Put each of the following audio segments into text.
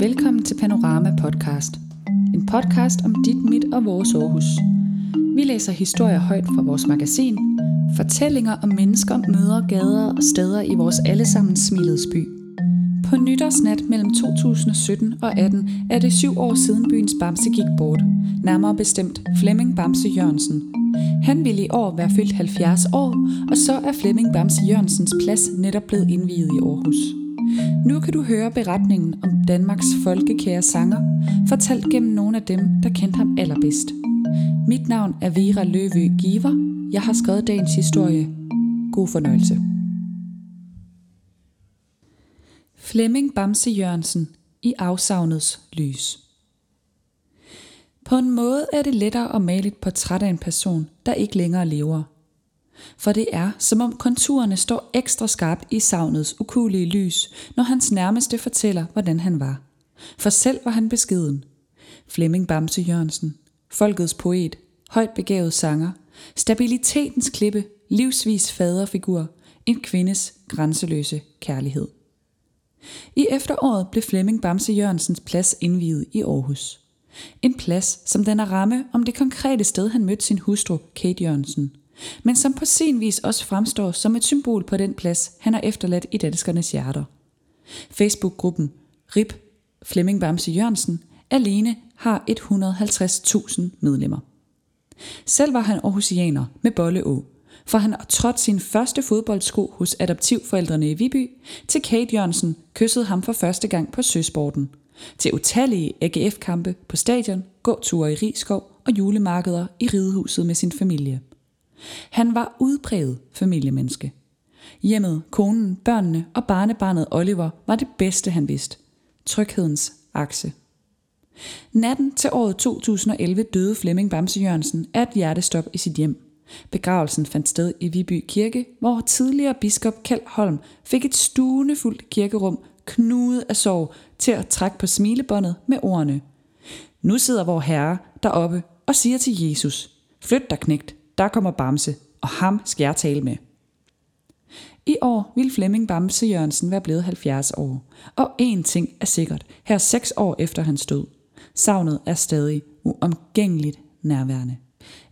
Velkommen til Panorama Podcast. En podcast om dit, mit og vores Aarhus. Vi læser historier højt fra vores magasin, fortællinger om mennesker, møder, gader og steder i vores allesammen smilets by. På nytårsnat mellem 2017 og 18 er det syv år siden byens Bamse gik bort. Nærmere bestemt Flemming Bamse Jørgensen. Han ville i år være fyldt 70 år, og så er Flemming Bamse Jørgensens plads netop blevet indviet i Aarhus. Nu kan du høre beretningen om Danmarks folkekære sanger, fortalt gennem nogle af dem, der kendte ham allerbedst. Mit navn er Vera Løvø Giver. Jeg har skrevet dagens historie. God fornøjelse. Flemming Bamse Jørgensen i afsavnets lys. På en måde er det lettere at male et portræt af en person, der ikke længere lever. For det er, som om konturerne står ekstra skarpt i savnets ukulige lys, når hans nærmeste fortæller, hvordan han var. For selv var han beskeden. Flemming Bamse Jørgensen, folkets poet, højt begavet sanger, stabilitetens klippe, livsvis faderfigur, en kvindes grænseløse kærlighed. I efteråret blev Flemming Bamse Jørgensens plads indviet i Aarhus. En plads, som den er ramme om det konkrete sted, han mødte sin hustru, Kate Jørgensen, men som på sin vis også fremstår som et symbol på den plads, han har efterladt i danskernes hjerter. Facebook-gruppen RIP Flemming Bamse Jørgensen alene har 150.000 medlemmer. Selv var han aarhusianer med Bolleå, for han trådte sin første fodboldsko hos adoptivforældrene i Viby, til Kate Jørgensen kyssede ham for første gang på søsporten, til utallige AGF-kampe på stadion, gåture i Rigskov og julemarkeder i ridehuset med sin familie. Han var udpræget familiemenneske. Hjemmet, konen, børnene og barnebarnet Oliver var det bedste han vidste. Tryghedens akse. Natten til året 2011 døde Flemming Bamse Jørgensen af et hjertestop i sit hjem. Begravelsen fandt sted i Viby Kirke, hvor tidligere biskop Kjeld Holm fik et stuenefuldt kirkerum knudet af sorg til at trække på smilebåndet med ordene. Nu sidder vor Herre deroppe og siger til Jesus, flyt dig knægt, der kommer Bamse, og ham skal jeg tale med. I år vil Flemming Bamse Jørgensen være blevet 70 år, og én ting er sikkert, her seks år efter hans død. Savnet er stadig uomgængeligt nærværende.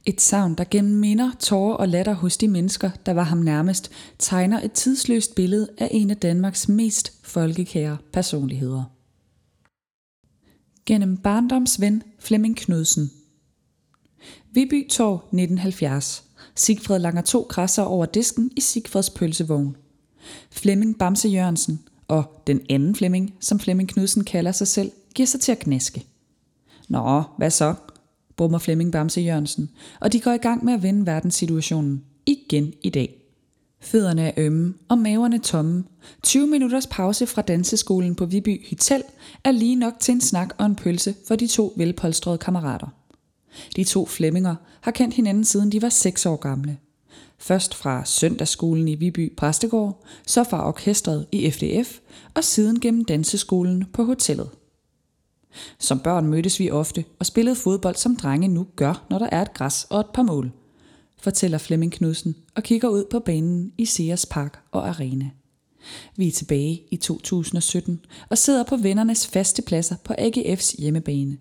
Et savn, der gennem minder, tårer og latter hos de mennesker, der var ham nærmest, tegner et tidsløst billede af en af Danmarks mest folkekære personligheder. Gennem barndomsven Flemming Knudsen. Viby Torv 1970. Sigfred langer to krasser over disken i Sigfreds pølsevogn. Flemming Bamse Jørgensen og den anden Flemming, som Flemming Knudsen kalder sig selv, giver sig til at knæske. Nå, hvad så? brummer Flemming Bamse Jørgensen, og de går i gang med at vende verdenssituationen igen i dag. Fødderne er ømme og maverne tomme. 20 minutters pause fra danseskolen på Viby Hotel er lige nok til en snak og en pølse for de to velpolstrede kammerater. De to Flemminger har kendt hinanden siden de var 6 år gamle. Først fra søndagsskolen i Viby Præstegård, så fra orkestret i FDF og siden gennem danseskolen på hotellet. Som børn mødtes vi ofte og spillede fodbold, som drenge nu gør, når der er et græs og et par mål, fortæller Flemming Knudsen og kigger ud på banen i Sears Park og Arena. Vi er tilbage i 2017 og sidder på vennernes faste pladser på AGF's hjemmebane,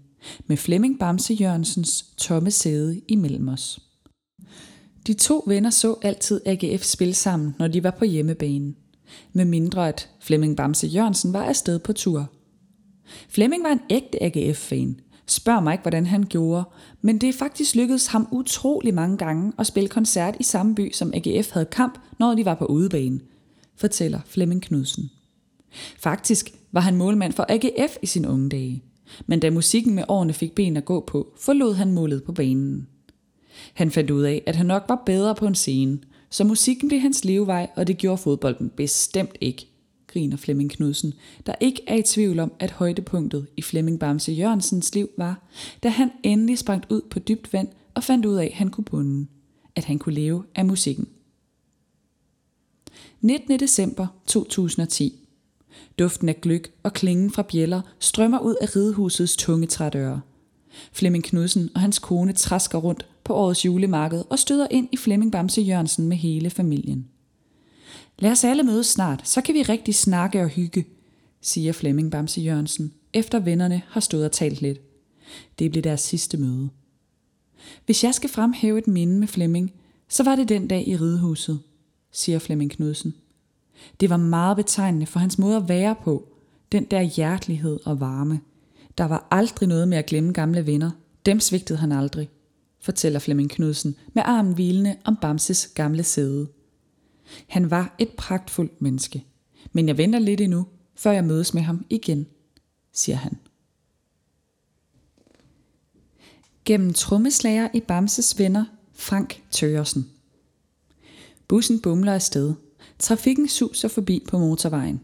med Flemming Bamse Jørgensens tomme sæde imellem os. De to venner så altid AGF spille sammen, når de var på hjemmebane. Med mindre at Flemming Bamse Jørgensen var afsted på tur – Flemming var en ægte AGF-fan. Spørg mig ikke, hvordan han gjorde, men det er faktisk lykkedes ham utrolig mange gange at spille koncert i samme by, som AGF havde kamp, når de var på udebane, fortæller Flemming Knudsen. Faktisk var han målmand for AGF i sine unge dage, men da musikken med årene fik ben at gå på, forlod han målet på banen. Han fandt ud af, at han nok var bedre på en scene, så musikken blev hans levevej, og det gjorde fodbolden bestemt ikke griner Flemming Knudsen, der ikke er i tvivl om, at højdepunktet i Flemming Bamse Jørgensens liv var, da han endelig sprang ud på dybt vand og fandt ud af, at han kunne bunde. At han kunne leve af musikken. 19. december 2010. Duften af gløk og klingen fra bjæller strømmer ud af ridehusets tunge trædøre. Flemming Knudsen og hans kone træsker rundt på årets julemarked og støder ind i Flemming Bamse Jørgensen med hele familien. Lad os alle mødes snart, så kan vi rigtig snakke og hygge, siger Flemming Bamse Jørgensen, efter vennerne har stået og talt lidt. Det blev deres sidste møde. Hvis jeg skal fremhæve et minde med Flemming, så var det den dag i ridehuset, siger Flemming Knudsen. Det var meget betegnende for hans måde at være på, den der hjertelighed og varme. Der var aldrig noget med at glemme gamle venner. Dem svigtede han aldrig, fortæller Flemming Knudsen med armen hvilende om Bamses gamle sæde. Han var et pragtfuldt menneske, men jeg venter lidt endnu, før jeg mødes med ham igen, siger han. Gennem trommeslager i Bamses venner, Frank Tørsen. Bussen bumler afsted. Trafikken suser forbi på motorvejen.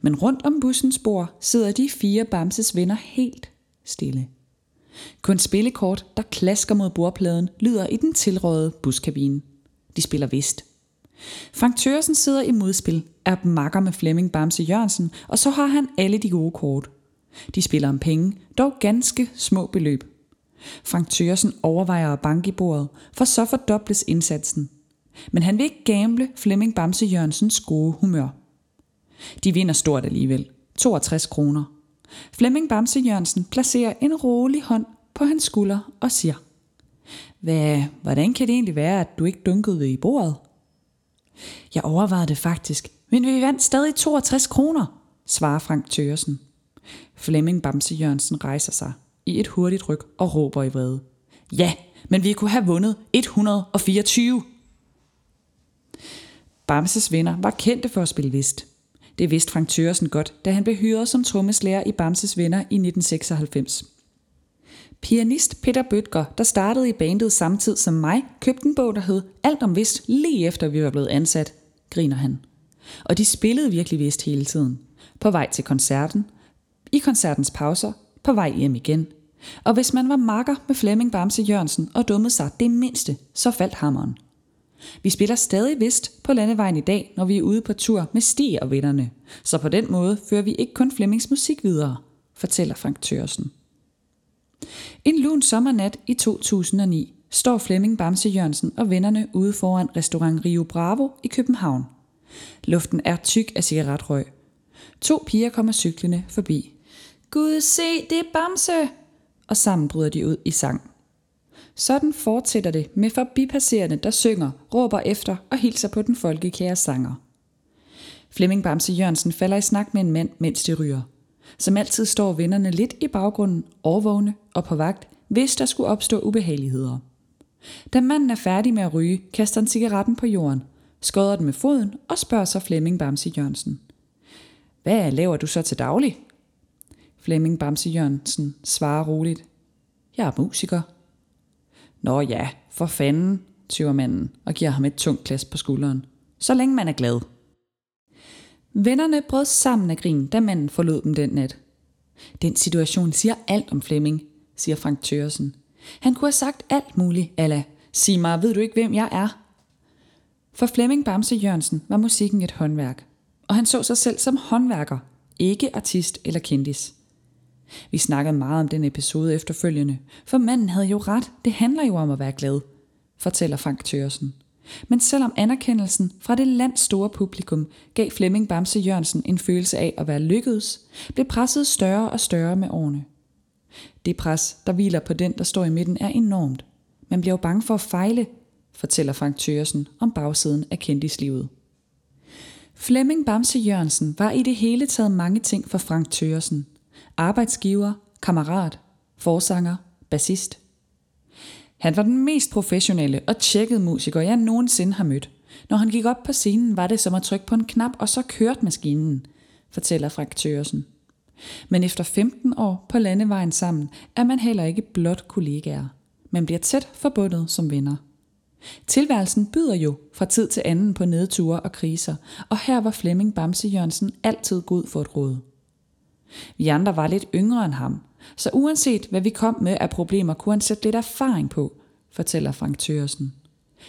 Men rundt om bussens bord sidder de fire Bamses venner helt stille. Kun spillekort, der klasker mod bordpladen, lyder i den tilrådede buskabine. De spiller vist. Frank Tørsen sidder i modspil, er makker med Flemming Bamse Jørgensen, og så har han alle de gode kort. De spiller om penge, dog ganske små beløb. Frank Tørsen overvejer at banke i bordet, for så fordobles indsatsen. Men han vil ikke gamble Flemming Bamse Jørgensens gode humør. De vinder stort alligevel. 62 kroner. Flemming Bamse Jørgensen placerer en rolig hånd på hans skulder og siger, Hvad, hvordan kan det egentlig være, at du ikke dunkede i bordet? Jeg overvejede det faktisk, men vi vandt stadig 62 kroner, svarer Frank Tørsen. Flemming Bamse Jørgensen rejser sig i et hurtigt ryg og råber i vrede. Ja, men vi kunne have vundet 124. Bamses venner var kendte for at spille vist. Det vidste Frank Tørsen godt, da han blev hyret som trommeslager i Bamses venner i 1996. Pianist Peter Bøtger, der startede i bandet samtidig som mig, købte en bog, der hed Alt om vist, lige efter vi var blevet ansat, griner han. Og de spillede virkelig vist hele tiden. På vej til koncerten, i koncertens pauser, på vej hjem igen. Og hvis man var makker med Flemming Bamse Jørgensen og dummede sig det mindste, så faldt hammeren. Vi spiller stadig vist på landevejen i dag, når vi er ude på tur med Stig og vennerne. Så på den måde fører vi ikke kun Flemmings musik videre, fortæller Frank Tørsen. En lun sommernat i 2009 står Flemming Bamse Jørgensen og vennerne ude foran restaurant Rio Bravo i København. Luften er tyk af cigaretrøg. To piger kommer cyklende forbi. Gud se, det er Bamse! Og sammen bryder de ud i sang. Sådan fortsætter det med forbipasserende, der synger, råber efter og hilser på den folkekære sanger. Flemming Bamse Jørgensen falder i snak med en mand, mens de ryger. Som altid står vennerne lidt i baggrunden, overvågne og på vagt, hvis der skulle opstå ubehageligheder. Da manden er færdig med at ryge, kaster han cigaretten på jorden, skodder den med foden og spørger så Flemming Bamse Jørgensen. Hvad laver du så til daglig? Flemming Bamse Jørgensen svarer roligt. Jeg er musiker. Nå ja, for fanden, tyver manden og giver ham et tungt klas på skulderen. Så længe man er glad. Vennerne brød sammen af grin, da manden forlod dem den nat. Den situation siger alt om Flemming, siger Frank Tørsen. Han kunne have sagt alt muligt, alla. Sig mig, ved du ikke, hvem jeg er? For Flemming Bamse Jørgensen var musikken et håndværk, og han så sig selv som håndværker, ikke artist eller kendis. Vi snakkede meget om den episode efterfølgende, for manden havde jo ret, det handler jo om at være glad, fortæller Frank Tørsen. Men selvom anerkendelsen fra det lands store publikum gav Flemming Bamse Jørgensen en følelse af at være lykkedes, blev presset større og større med årene. Det pres, der hviler på den, der står i midten, er enormt. Man bliver jo bange for at fejle, fortæller Frank Tørsen om bagsiden af kendislivet. Flemming Bamse Jørgensen var i det hele taget mange ting for Frank Tørsen. Arbejdsgiver, kammerat, forsanger, bassist – han var den mest professionelle og tjekkede musiker, jeg nogensinde har mødt. Når han gik op på scenen, var det som at trykke på en knap, og så kørte maskinen, fortæller Frank Tørsen. Men efter 15 år på landevejen sammen, er man heller ikke blot kollegaer. Man bliver tæt forbundet som venner. Tilværelsen byder jo fra tid til anden på nedture og kriser, og her var Flemming Bamse Jørgensen altid god for et råd. Vi andre var lidt yngre end ham, så uanset hvad vi kom med af problemer, kunne han sætte lidt erfaring på, fortæller Frank Tørsen.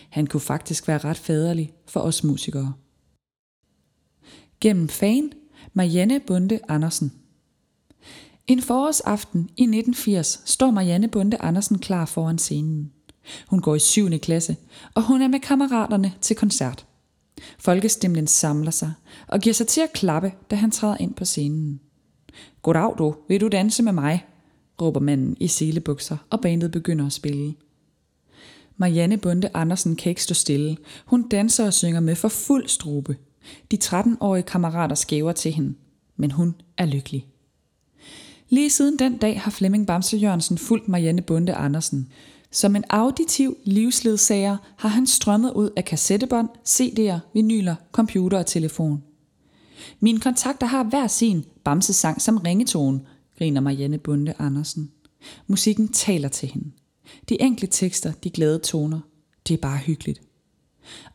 Han kunne faktisk være ret faderlig for os musikere. Gennem fan Marianne Bunde Andersen. En forårsaften i 1980 står Marianne Bunde Andersen klar foran scenen. Hun går i 7. klasse, og hun er med kammeraterne til koncert. Folkestemlen samler sig og giver sig til at klappe, da han træder ind på scenen. Goddag du, vil du danse med mig? råber manden i selebukser, og bandet begynder at spille. Marianne Bunde Andersen kan ikke stå stille. Hun danser og synger med for fuld strube. De 13-årige kammerater skæver til hende, men hun er lykkelig. Lige siden den dag har Flemming Bamse Jørgensen fulgt Marianne Bunde Andersen. Som en auditiv livsledsager har han strømmet ud af kassettebånd, CD'er, vinyler, computer og telefon. Mine kontakter har hver sin Bamse-sang som ringetone, griner Marianne Bunde Andersen. Musikken taler til hende. De enkle tekster, de glade toner, det er bare hyggeligt.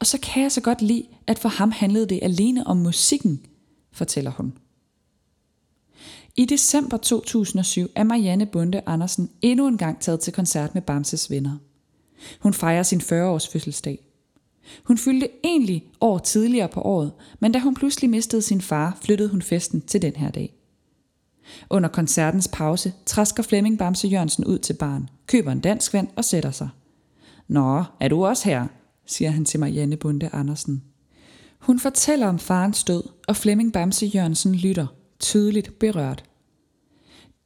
Og så kan jeg så godt lide, at for ham handlede det alene om musikken, fortæller hun. I december 2007 er Marianne Bunde Andersen endnu en gang taget til koncert med Bamses venner. Hun fejrer sin 40-års fødselsdag. Hun fyldte egentlig år tidligere på året, men da hun pludselig mistede sin far, flyttede hun festen til den her dag. Under koncertens pause træsker Flemming Bamse Jørgensen ud til barn, køber en dansk vand og sætter sig. Nå, er du også her? siger han til Marianne Bunde Andersen. Hun fortæller om farens død, og Flemming Bamse Jørgensen lytter, tydeligt berørt.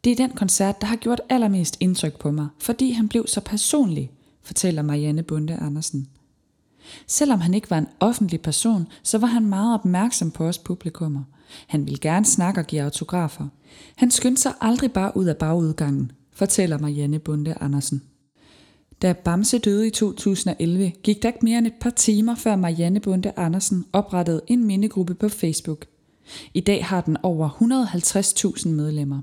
Det er den koncert, der har gjort allermest indtryk på mig, fordi han blev så personlig, fortæller Marianne Bunde Andersen. Selvom han ikke var en offentlig person, så var han meget opmærksom på os publikummer. Han ville gerne snakke og give autografer. Han skyndte sig aldrig bare ud af bagudgangen, fortæller Marianne Bunde Andersen. Da Bamse døde i 2011, gik der ikke mere end et par timer, før Marianne Bunde Andersen oprettede en mindegruppe på Facebook. I dag har den over 150.000 medlemmer.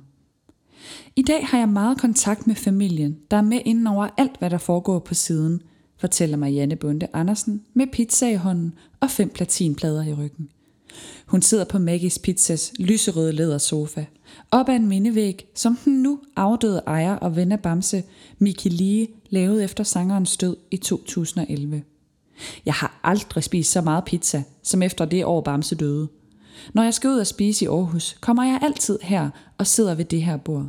I dag har jeg meget kontakt med familien, der er med inden over alt, hvad der foregår på siden, fortæller Marianne Bunde Andersen med pizza i hånden og fem platinplader i ryggen. Hun sidder på Maggies Pizzas lyserøde lædersofa, op ad en mindevæg, som den nu afdøde ejer og ven af Bamse, Miki Lee, lavede efter sangerens død i 2011. Jeg har aldrig spist så meget pizza, som efter det år Bamse døde. Når jeg skal ud og spise i Aarhus, kommer jeg altid her og sidder ved det her bord.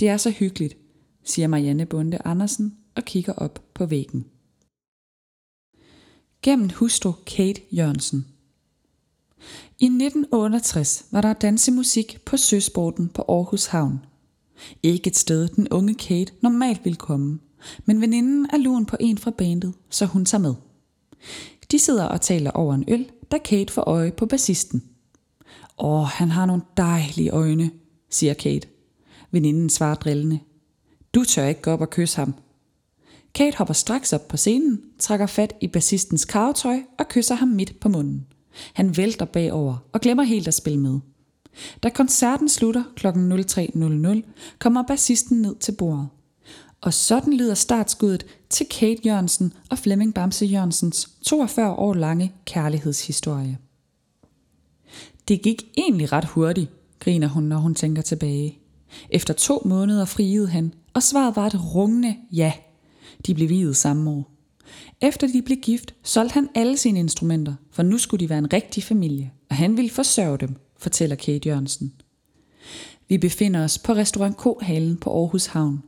Det er så hyggeligt, siger Marianne Bunde Andersen og kigger op på væggen. Gennem hustru Kate Jørgensen. I 1968 var der dansemusik på Søsporten på Aarhus Havn. Ikke et sted, den unge Kate normalt ville komme, men veninden er lun på en fra bandet, så hun tager med. De sidder og taler over en øl, da Kate får øje på bassisten. Åh, han har nogle dejlige øjne, siger Kate. Veninden svarer drillende. Du tør ikke gå op og kysse ham. Kate hopper straks op på scenen, trækker fat i bassistens karvetøj og kysser ham midt på munden. Han vælter bagover og glemmer helt at spille med. Da koncerten slutter kl. 03.00, kommer bassisten ned til bordet. Og sådan lyder startskuddet til Kate Jørgensen og Flemming Bamse Jørgensens 42 år lange kærlighedshistorie. Det gik egentlig ret hurtigt, griner hun, når hun tænker tilbage. Efter to måneder friede han, og svaret var et rungende ja. De blev viet samme år. Efter de blev gift, solgte han alle sine instrumenter, for nu skulle de være en rigtig familie, og han ville forsørge dem, fortæller Kate Jørgensen. Vi befinder os på restaurant K-halen på Aarhus Havn.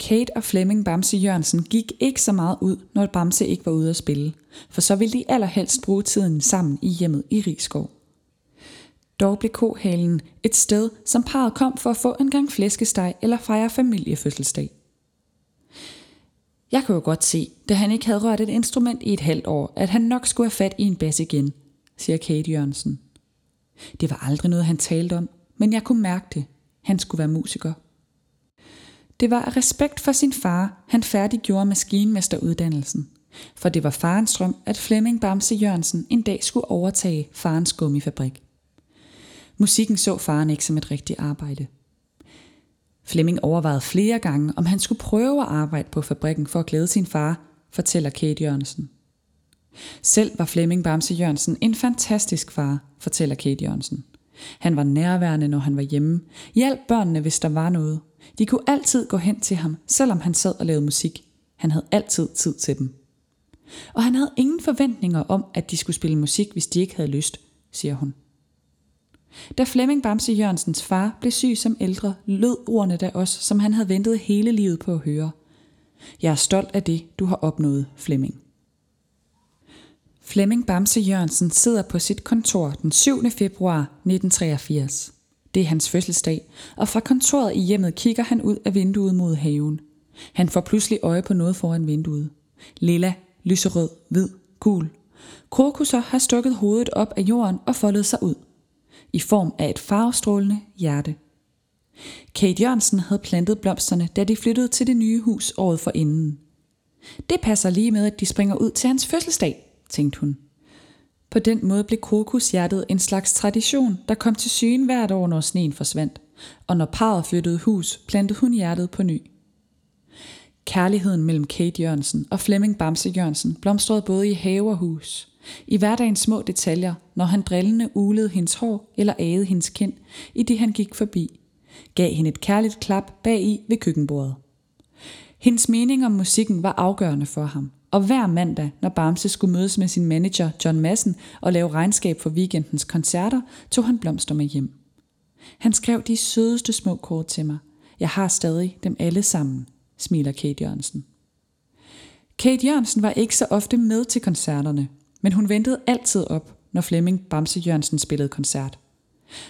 Kate og Flemming Bamse Jørgensen gik ikke så meget ud, når Bamse ikke var ude at spille, for så ville de allerhelst bruge tiden sammen i hjemmet i Rigskov. Dog blev K-halen et sted, som parret kom for at få en gang flæskesteg eller fejre familiefødselsdag. Jeg kunne jo godt se, da han ikke havde rørt et instrument i et halvt år, at han nok skulle have fat i en bas igen, siger Kate Jørgensen. Det var aldrig noget, han talte om, men jeg kunne mærke det. Han skulle være musiker. Det var af respekt for sin far, han færdiggjorde maskinmesteruddannelsen. For det var farens drøm, at Flemming Bamse Jørgensen en dag skulle overtage farens gummifabrik. Musikken så faren ikke som et rigtigt arbejde. Flemming overvejede flere gange, om han skulle prøve at arbejde på fabrikken for at glæde sin far, fortæller Kate Jørgensen. Selv var Flemming Bamse Jørgensen en fantastisk far, fortæller Kate Jørgensen. Han var nærværende, når han var hjemme. Hjalp børnene, hvis der var noget. De kunne altid gå hen til ham, selvom han sad og lavede musik. Han havde altid tid til dem. Og han havde ingen forventninger om, at de skulle spille musik, hvis de ikke havde lyst, siger hun. Da Flemming Bamse Jørgensens far blev syg som ældre, lød ordene da også, som han havde ventet hele livet på at høre. Jeg er stolt af det, du har opnået, Flemming. Flemming Bamse Jørgensen sidder på sit kontor den 7. februar 1983. Det er hans fødselsdag, og fra kontoret i hjemmet kigger han ud af vinduet mod haven. Han får pludselig øje på noget foran vinduet. Lilla, lyserød, hvid, gul. Krokusser har stukket hovedet op af jorden og foldet sig ud. I form af et farvestrålende hjerte. Kate Jørgensen havde plantet blomsterne, da de flyttede til det nye hus året for inden. Det passer lige med, at de springer ud til hans fødselsdag, tænkte hun. På den måde blev krokushjertet en slags tradition, der kom til syne hvert år, når sneen forsvandt. Og når parret flyttede hus, plantede hun hjertet på ny. Kærligheden mellem Kate Jørgensen og Flemming Bamse Jørgensen blomstrede både i have og hus. I hverdagens små detaljer, når han drillende ulede hendes hår eller agede hendes kind, i det han gik forbi. Gav hende et kærligt klap bag i ved køkkenbordet. Hendes mening om musikken var afgørende for ham, og hver mandag, når Bamse skulle mødes med sin manager John Madsen og lave regnskab for weekendens koncerter, tog han blomster med hjem. Han skrev de sødeste små kort til mig. Jeg har stadig dem alle sammen, smiler Kate Jørgensen. Kate Jørgensen var ikke så ofte med til koncerterne, men hun ventede altid op, når Flemming Bamse Jørgensen spillede koncert.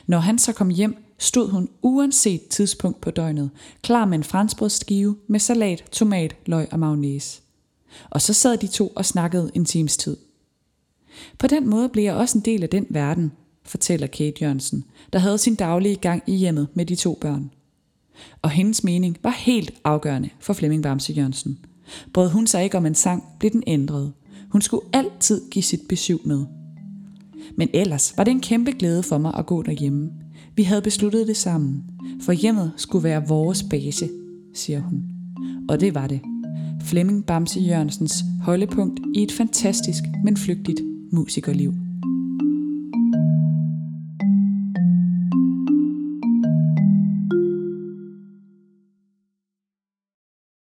Når han så kom hjem, stod hun uanset tidspunkt på døgnet, klar med en franskbrødsskive med salat, tomat, løg og mayonnaise. Og så sad de to og snakkede en times tid. På den måde blev jeg også en del af den verden, fortæller Kate Jørgensen, der havde sin daglige gang i hjemmet med de to børn. Og hendes mening var helt afgørende for Flemming Bamse Jørgensen. Brød hun sig ikke om en sang, blev den ændret. Hun skulle altid give sit besøg med. Men ellers var det en kæmpe glæde for mig at gå derhjemme. Vi havde besluttet det sammen, for hjemmet skulle være vores base, siger hun. Og det var det. Flemming Bamse Jørgensens holdepunkt i et fantastisk, men flygtigt musikerliv.